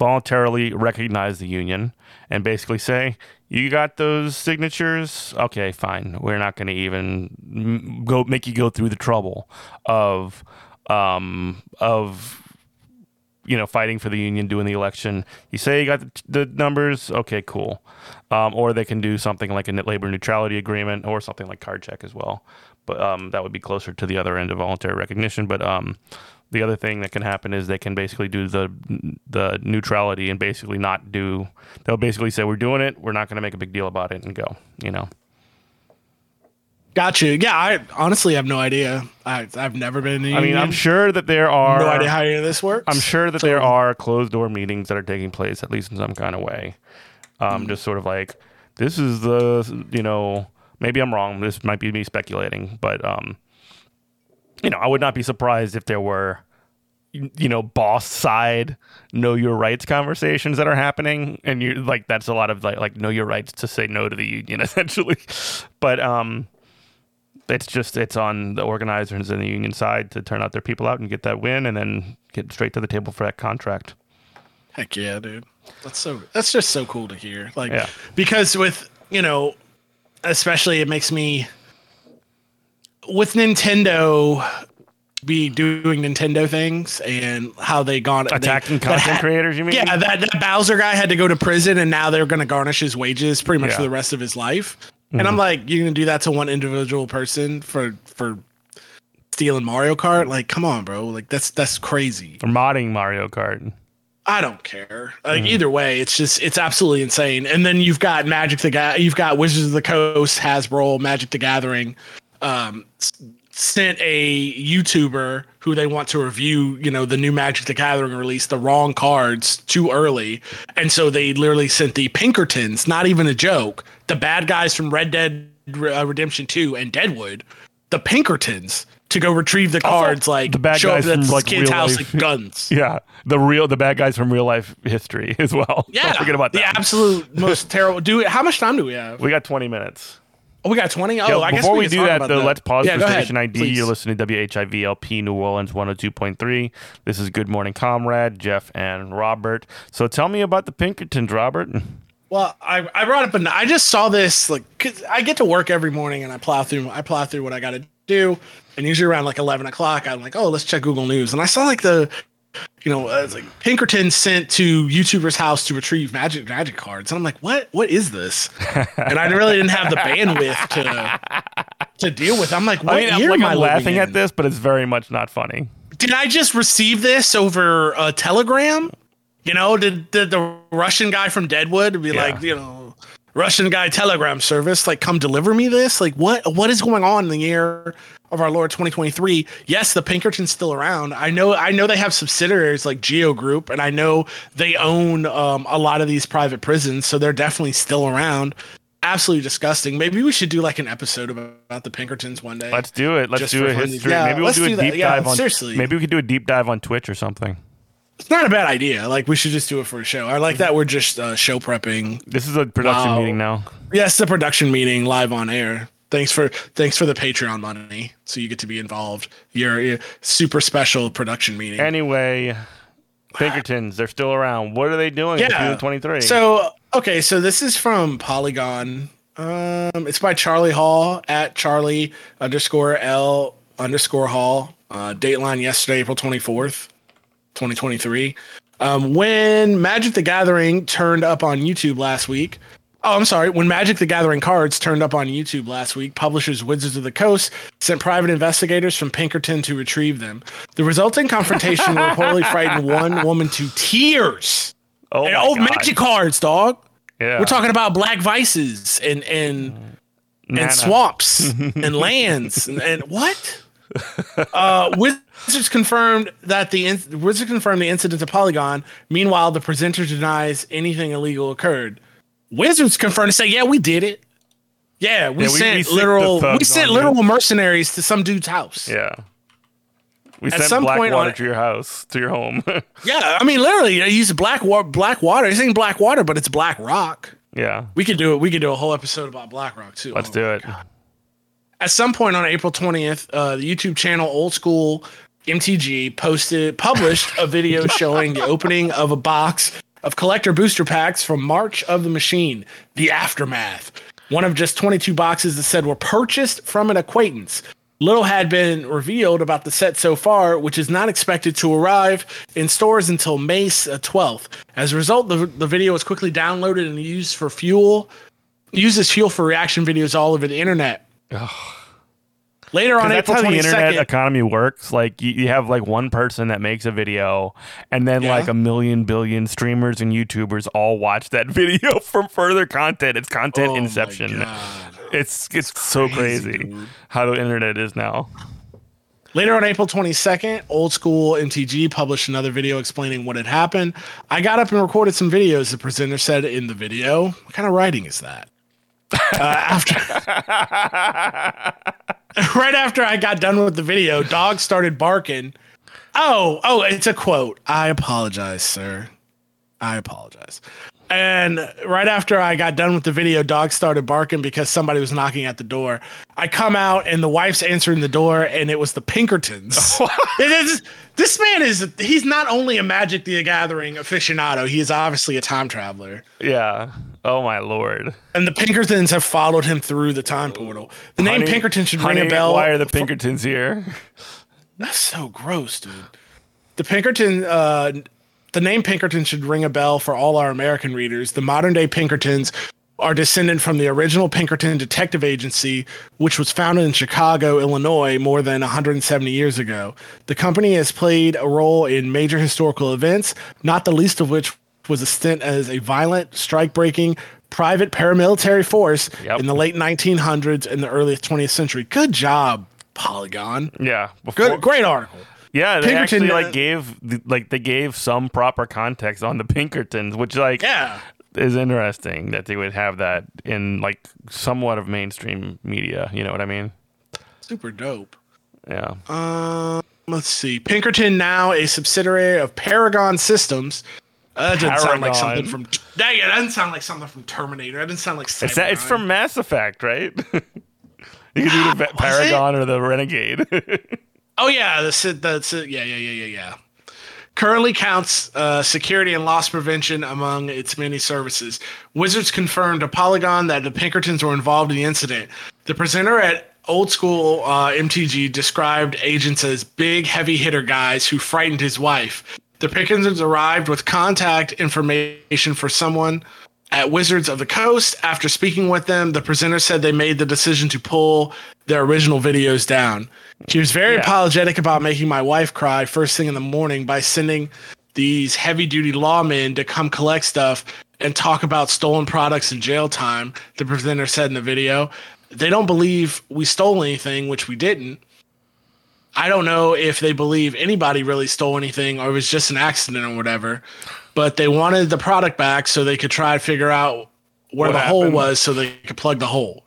voluntarily recognize the union and basically say you got those signatures? Okay fine. We're not going to even go make you go through the trouble of um of you know fighting for the union doing the election. You say you got the, the numbers? Okay cool. Um, or they can do something like a labor neutrality agreement or something like card check as well. But um, that would be closer to the other end of voluntary recognition. But um, the other thing that can happen is they can basically do the the neutrality and basically not do they'll basically say we're doing it we're not going to make a big deal about it and go you know Got you. Yeah, I honestly have no idea. I I've never been in i mean i'm sure that there are no idea how any of this works. i'm sure that So- there are closed door meetings that are taking place at least in some kind of way um, just sort of like this is the you know maybe i'm wrong this might be me speculating but um, you know i would not be surprised if there were you know boss side know your rights conversations that are happening and you like that's a lot of like like know your rights to say no to the union essentially but um it's just it's on the organizers and the union side to turn out their people out and get that win and then get straight to the table for that contract Heck yeah, dude. That's so that's just so cool to hear. Like Yeah. because with, you know, especially it makes me with Nintendo be doing Nintendo things and how they gone attacking that content creators you mean Yeah, that, that Bowser guy had to go to prison and now they're gonna garnish his wages pretty much Yeah. for the rest of his life. And I'm mm-hmm. like, you're gonna do that to one individual person for for stealing Mario Kart? Like, come on, bro. Like that's that's crazy. For modding mario kart I don't care. Like mm-hmm. either way, it's just it's absolutely insane. And then you've got Magic the Ga- you've got Wizards of the Coast, Hasbro, Magic the Gathering, um, sent a YouTuber who they want to review, you know, the new Magic the Gathering release, the wrong cards too early, and so they literally sent the Pinkertons, not even a joke, the bad guys from Red Dead uh, Redemption Two and Deadwood, the Pinkertons. To go retrieve the cards, like the bad show guys up at this like, kid's real house life. with guns. yeah the real the bad guys from real life history as well Yeah, don't forget about the that absolute most terrible. Do how much time do we have? we got 20 minutes Oh, we got 20? Oh, Yeah, I guess before we, can do that, about though, let's pause Yeah, for go ahead, station ID. please. You're listening to WHIVLP New Orleans 102.3. This is Good Morning Comrade, Jeff and Robert. So tell me about the Pinkertons, Robert. Well, I, I brought up, an, I just saw this, like, 'cause I get to work every morning and I plow through, I plow through what I got to do. And usually around like 11 o'clock, I'm like, oh, let's check Google News. And I saw like the, you know, uh, it's like Pinkerton sent to YouTuber's house to retrieve magic magic cards. And I'm like, what? What is this? and I really didn't have the bandwidth to to deal with. I'm like, what I mean, I'm, year like, am I laughing at in? this, but it's very much not funny. Did I just receive this over a Telegram? You know, did, did the Russian guy from Deadwood be Yeah. like, you know, Russian guy Telegram service, like, come deliver me this? Like, what what is going on in the year of our Lord 2023? Yes, the Pinkerton's still around. I know I know they have subsidiaries like Geo Group, and I know they own um, a lot of these private prisons, so they're definitely still around. Absolutely disgusting. Maybe we should do like an episode about, the Pinkertons one day. Let's do it. Let's do a history. Yeah, maybe we'll do a do that. deep Yeah, on. seriously. Maybe we could do a deep dive on Twitch or something. It's not a bad idea. Like we should just do it for a show. I like that we're just uh, show prepping. This is a production Wow. meeting now. Yes, the production meeting live on air. Thanks for thanks for the Patreon money, so you get to be involved. Your, your super special production meeting. Anyway, Pinkertons, they're still around. What are they doing in Yeah. 2023? So okay, so this is from Polygon. Um, it's by Charlie Hall at Charlie underscore L underscore Hall. Uh, dateline yesterday, April twenty fourth, twenty twenty three. Um, when Magic the Gathering turned up on YouTube last week. Oh, I'm sorry. When Magic the Gathering cards turned up on YouTube last week, publishers Wizards of the Coast sent private investigators from Pinkerton to retrieve them. The resulting confrontation reportedly frightened one woman to tears. oh, And old God. magic cards, dog. Yeah. We're talking about black vices and and Nana. and swamps and lands and, and what? Uh, Wizards confirmed that the in- Wizards confirmed the incident to Polygon. Meanwhile, the presenter denies anything illegal occurred. Wizards confirmed to say, "Yeah, we did it. Yeah, we Yeah, sent we the literal we sent on you." literal mercenaries to some dude's house. Yeah. We At sent some black point water on- to your house, to your home. Yeah, I mean, literally, they use Blackwater. Black water. It's ain't Blackwater, but it's BlackRock. yeah. We could do it. We could do a whole episode about BlackRock too. Let's Oh do it. God. At some point on April 20th, uh, the YouTube channel Old School MTG posted published a video showing the opening of a box of collector booster packs from March of the Machine, the aftermath. One of just 22 boxes that said were purchased from an acquaintance. Little had been revealed about the set so far, which is not expected to arrive in stores until May uh, 12th. As a result, the, the video was quickly downloaded and used for fuel, used as fuel for reaction videos all over the internet. Later on that's April how the internet economy works. Like you, you have like one person that makes a video, and then Yeah. like a million billion streamers and YouTubers all watch that video for further content. It's content Oh inception. It's it's so crazy, crazy how the internet is now. Later on April 22nd, Old School MTG published another video explaining what had happened. I got up and recorded some videos. The presenter said in the video, "What kind of writing is that?" Uh, after right after I got done with the video, dogs started barking. Oh, oh, it's a quote. I apologize, sir. I apologize. And right after I got done with the video, dogs started barking because somebody was knocking at the door. I come out and the wife's answering the door, and it was the Pinkertons. Is- this man is, he's not only a Magic the Gathering aficionado, he is obviously a time traveler. Yeah. Oh my lord. And the Pinkertons have followed him through the time portal. The name Honey- Pinkerton should honey, ring a bell. Why are the Pinkertons here? That's so gross, dude. The Pinkerton, uh, the name Pinkerton should ring a bell for all our American readers. The modern day Pinkertons are descended from the original Pinkerton Detective Agency, which was founded in Chicago, Illinois, more than 170 years ago. The company has played a role in major historical events, not the least of which was a stint as a violent, strike breaking, private paramilitary force Yep. in the late 1900s and the early 20th century. Good job, Polygon. Yeah. Before, Good, great article. Yeah, they Pinkerton, actually uh, like gave like they gave some proper context on the Pinkertons, which like Yeah. is interesting that they would have that in like somewhat of mainstream media. You know what I mean? Super dope. Yeah. Um, let's see. Pinkerton now a subsidiary of Paragon Systems. That doesn't sound like something from. That, yeah, that doesn't sound like something from Terminator. That doesn't sound like. It's that, it's from Mass Effect, right? you can do the Paragon or the Renegade. Oh yeah, that's it. That's it. Yeah, yeah, yeah, yeah, yeah. Currently counts uh, security and loss prevention among its many services. Wizards confirmed to Polygon that the Pinkertons were involved in the incident. The presenter at Old School uh, MTG described agents as big, heavy hitter guys who frightened his wife. The Pinkertons arrived with contact information for someone at Wizards of the Coast. After speaking with them, the presenter said they made the decision to pull their original videos down. She was very Yeah. apologetic about making my wife cry first thing in the morning by sending these heavy duty lawmen to come collect stuff and talk about stolen products and jail time, the presenter said in the video. They don't believe we stole anything, which we didn't. I don't know if they believe anybody really stole anything or it was just an accident or whatever, but they wanted the product back so they could try to figure out where What the hole was so they could plug the hole.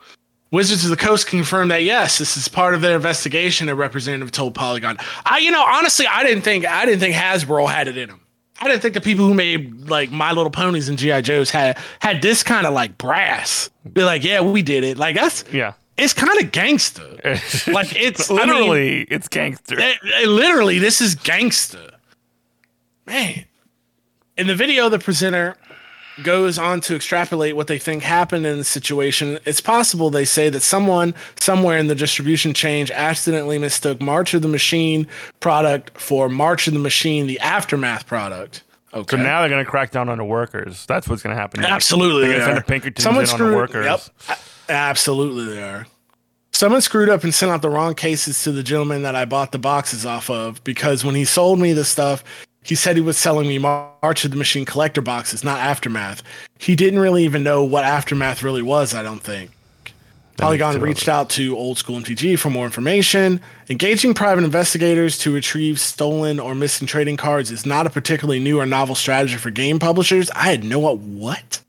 Wizards of the Coast confirmed that yes, this is part of their investigation. A representative told Polygon. I, you know, honestly, I didn't think I didn't think Hasbro had it in them. I didn't think the people who made like My Little Ponies and GI Joes had had this kind of like brass. Be like, yeah, we did it. Like that's yeah. It's kind of gangster. Like it's I mean, literally it's gangster. it- it- literally, this is gangster. Man. In the video, the presenter goes on to extrapolate what they think happened in the situation. It's possible, they say, that someone somewhere in the distribution chain accidentally mistook March of the Machine product for March of the Machine, the Aftermath product. Okay. so now they're gonna crack down on the workers. That's what's gonna happen. next. Absolutely, They're gonna are. send the Pinkertons Someone in on the workers. Yep, A- absolutely, they are. Someone screwed up and sent out the wrong cases to the gentleman that I bought the boxes off of because when he sold me the stuff, he said he was selling me March of the Machine collector boxes, not Aftermath. He didn't really even know what Aftermath really was. I don't think. Polygon reached out to Old School MTG for more information. Engaging private investigators to retrieve stolen or missing trading cards is not a particularly new or novel strategy for game publishers. I had no what.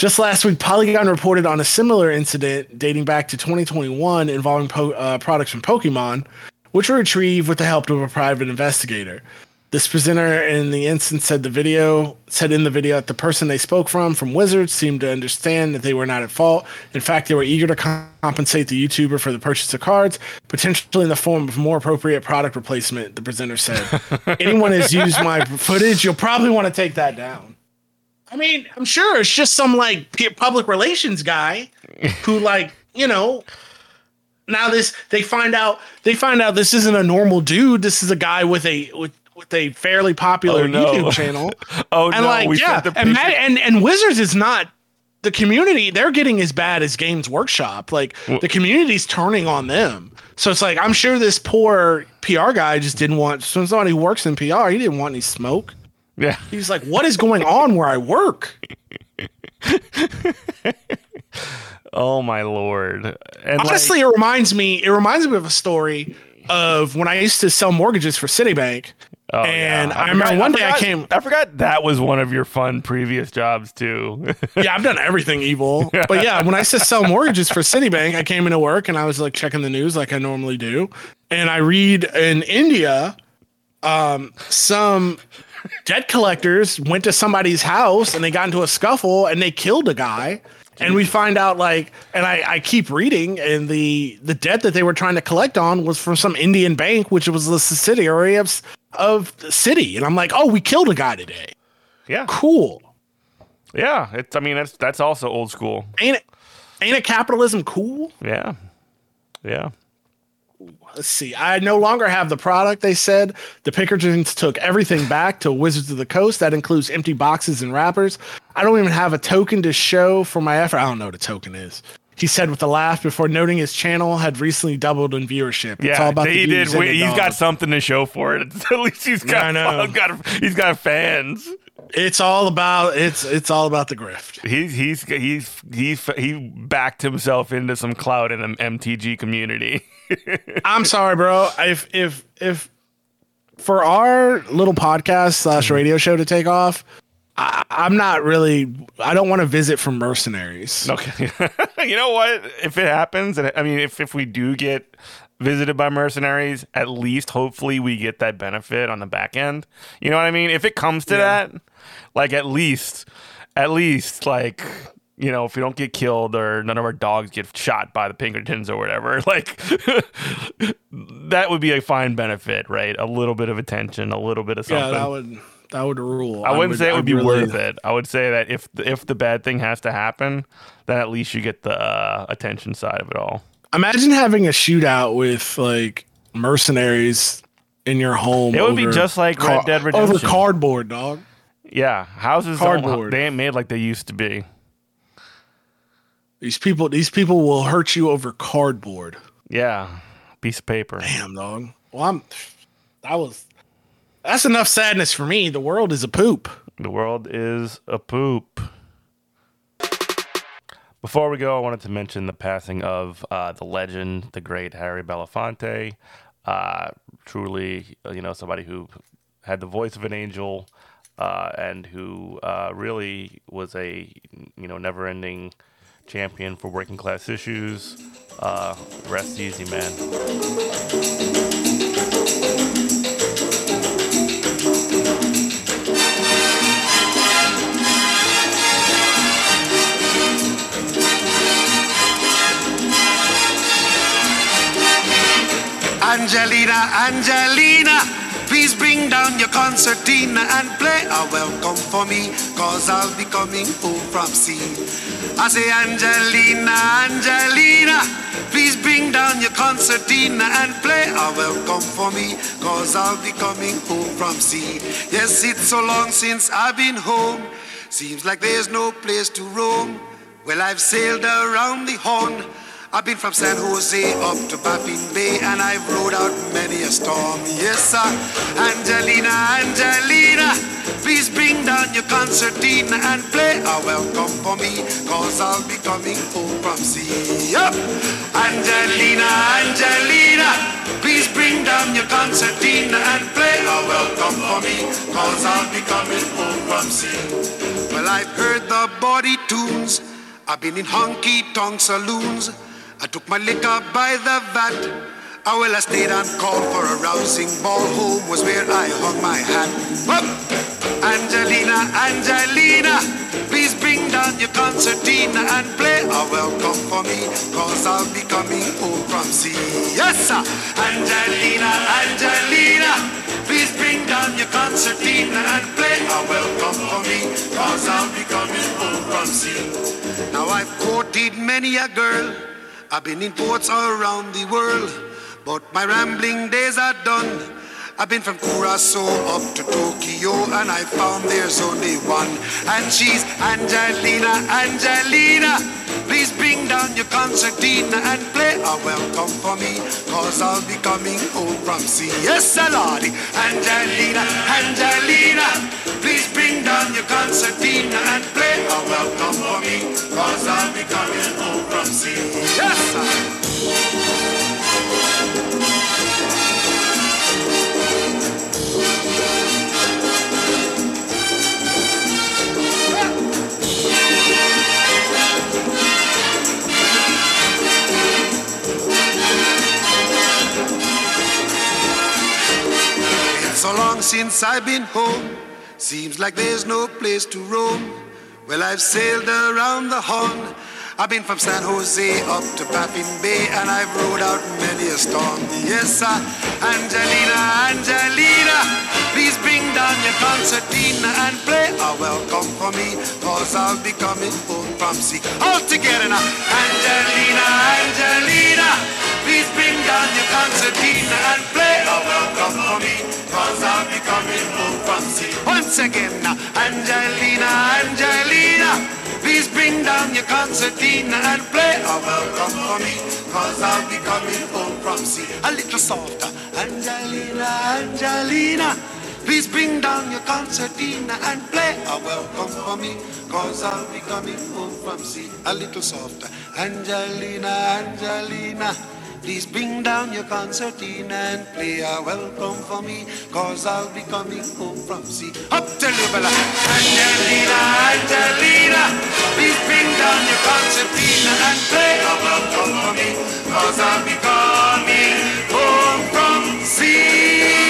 Just last week, Polygon reported on a similar incident dating back to 2021 involving po- uh, products from Pokemon, which were retrieved with the help of a private investigator. This presenter in the instance said the video said in the video that the person they spoke from from Wizards seemed to understand that they were not at fault. In fact, they were eager to compensate the YouTuber for the purchase of cards, potentially in the form of more appropriate product replacement. The presenter said, "Anyone has used my footage, you'll probably want to take that down." I mean, I'm sure it's just some like public relations guy who like, you know, now this they find out they find out this isn't a normal dude. This is a guy with a with with a fairly popular Oh, no. YouTube channel. Oh And no, like, we yeah, the and, Matt, and and Wizards is not the community. They're getting as bad as Games Workshop. Like the community's turning on them. So it's like I'm sure this poor PR guy just didn't want. So somebody who works in PR, he didn't want any smoke. Yeah. He's like, "What is going on where I work?" Oh my lord. And Honestly, it reminds me. It reminds me of a story of when I used to sell mortgages for Citibank. like, oh, and yeah. I remember one day I forgot- came- I forgot that was one of your fun previous jobs too. Yeah, I've done everything evil. But yeah, when I used to sell mortgages for Citibank, I came into work and I was like checking the news like I normally do. And I read in India, um, some debt collectors went to somebody's house and they got into a scuffle and they killed a guy. And we find out like, and I, I keep reading, and the the debt that they were trying to collect on was from some Indian bank, which was the subsidiary of of the Citi. And I'm like, oh, we killed a guy today. yeah. Cool. Yeah. It's I mean that's that's also old school. Ain't it? Ain't it capitalism cool? Yeah. Yeah. Let's see. I no longer have the product. They said the Pinkertons took everything back to Wizards of the Coast. That includes empty boxes and wrappers. I don't even have a token to show for my effort. I don't know what a token is. He said with a laugh before noting his channel had recently doubled in viewership. Yeah, it's all about he the did. We- the He's got something to show for it. At least he's got, I know. got he's got fans. It's all about it's it's all about the grift. He's he's he's he's he backed himself into some clout in the MTG community. I'm sorry, bro. If if if for our little podcast slash mm-hmm. radio show to take off, I, I'm not really. I don't want to visit for mercenaries. okay, you know what? If it happens, and I mean, if if we do get visited by mercenaries, at least hopefully we get that benefit on the back end. You know what I mean? If it comes to Yeah. that, like at least, at least like. You know, if we don't get killed or none of our dogs get shot by the Pinkertons or whatever, like that would be a fine benefit, right? A little bit of attention, a little bit of something. Yeah, that would that would rule. I wouldn't say it would I'd be really- worth it. I would say that if if the bad thing has to happen, then at least you get the uh, attention side of it all. Imagine having a shootout with like mercenaries in your home. It would be just like Red Dead Redemption over cardboard, dog. Yeah, houses Cardboard. they ain't made like they used to be. These people, these people will hurt you over cardboard. Yeah, piece of paper. Damn, dog. Well, I'm. That was. That's enough sadness for me. The world is a poop. The world is a poop. Before we go, I wanted to mention the passing of uh, the legend, the great Harry Belafonte. Uh, truly, uh, you know, somebody who had the voice of an angel uh, and who uh, really was a, you know, never-ending champion for working class issues. Uh, rest easy, man. Angelina, Angelina, please bring down your concertina and play a welcome for me, cause I'll be coming home from sea. I say, Angelina, Angelina, please bring down your concertina and play a welcome for me, cause I'll be coming home from sea. Yes, it's so long since I've been home, seems like there's no place to roam. Well, I've sailed around the horn. I've been from San Jose up to Baffin Bay and I've rode out many a storm. Yes, sir. Angelina, Angelina, please bring down your concertina and play a welcome for me, cause I'll be coming home from sea. Yup. Angelina, Angelina, please bring down your concertina and play a welcome for me, cause I'll be coming home from sea. Well, I've heard the body tunes. I've been in honky tonk saloons. I took my liquor by the vat. I well, I stayed and called for a rousing ball. Home was where I hung my hat. Up! Angelina, Angelina, please bring down your concertina and play a welcome for me, cause I'll be coming home from sea. Yes, sir. Angelina, Angelina, please bring down your concertina and play a welcome for me, cause I'll be coming home from sea. Now I've courted many a girl. I've been in ports all around the world, but my rambling days are done. I've been from Curacao up to Tokyo, and I found there's only one, and she's Angelina, Angelina. Please bring down your concertina and play a welcome for me, cause I'll be coming home from sea. Yes, Lordy. Angelina, Angelina. Please bring down your concertina and play a welcome for me, cause I'll be coming home since I've been home. Seems like there's no place to roam. Well, I've sailed around the horn. I've been from San Jose up to Baffin Bay, and I've rode out many a storm. Yes, sir. Angelina, Angelina, please bring down your concertina and play a welcome for me, cause I'll be coming home from sea. All together now. Angelina, Angelina, please bring down your concertina and play a welcome for me, cause I'll be coming home from sea. Once again. Angelina, Angelina. Please bring down your concertina and play a welcome for me, cause I'll be coming home from sea. A little softer. Angelina, Angelina. Please bring down your concertina and play a welcome for me, cause I'll be coming home from sea. A little softer. Angelina, Angelina. Please bring down your concertina and play a welcome for me, cause I'll be coming home from sea. Up to Libela! Angelina, Angelina, please bring down your concertina and play a welcome for me, cause I'll be coming home from sea.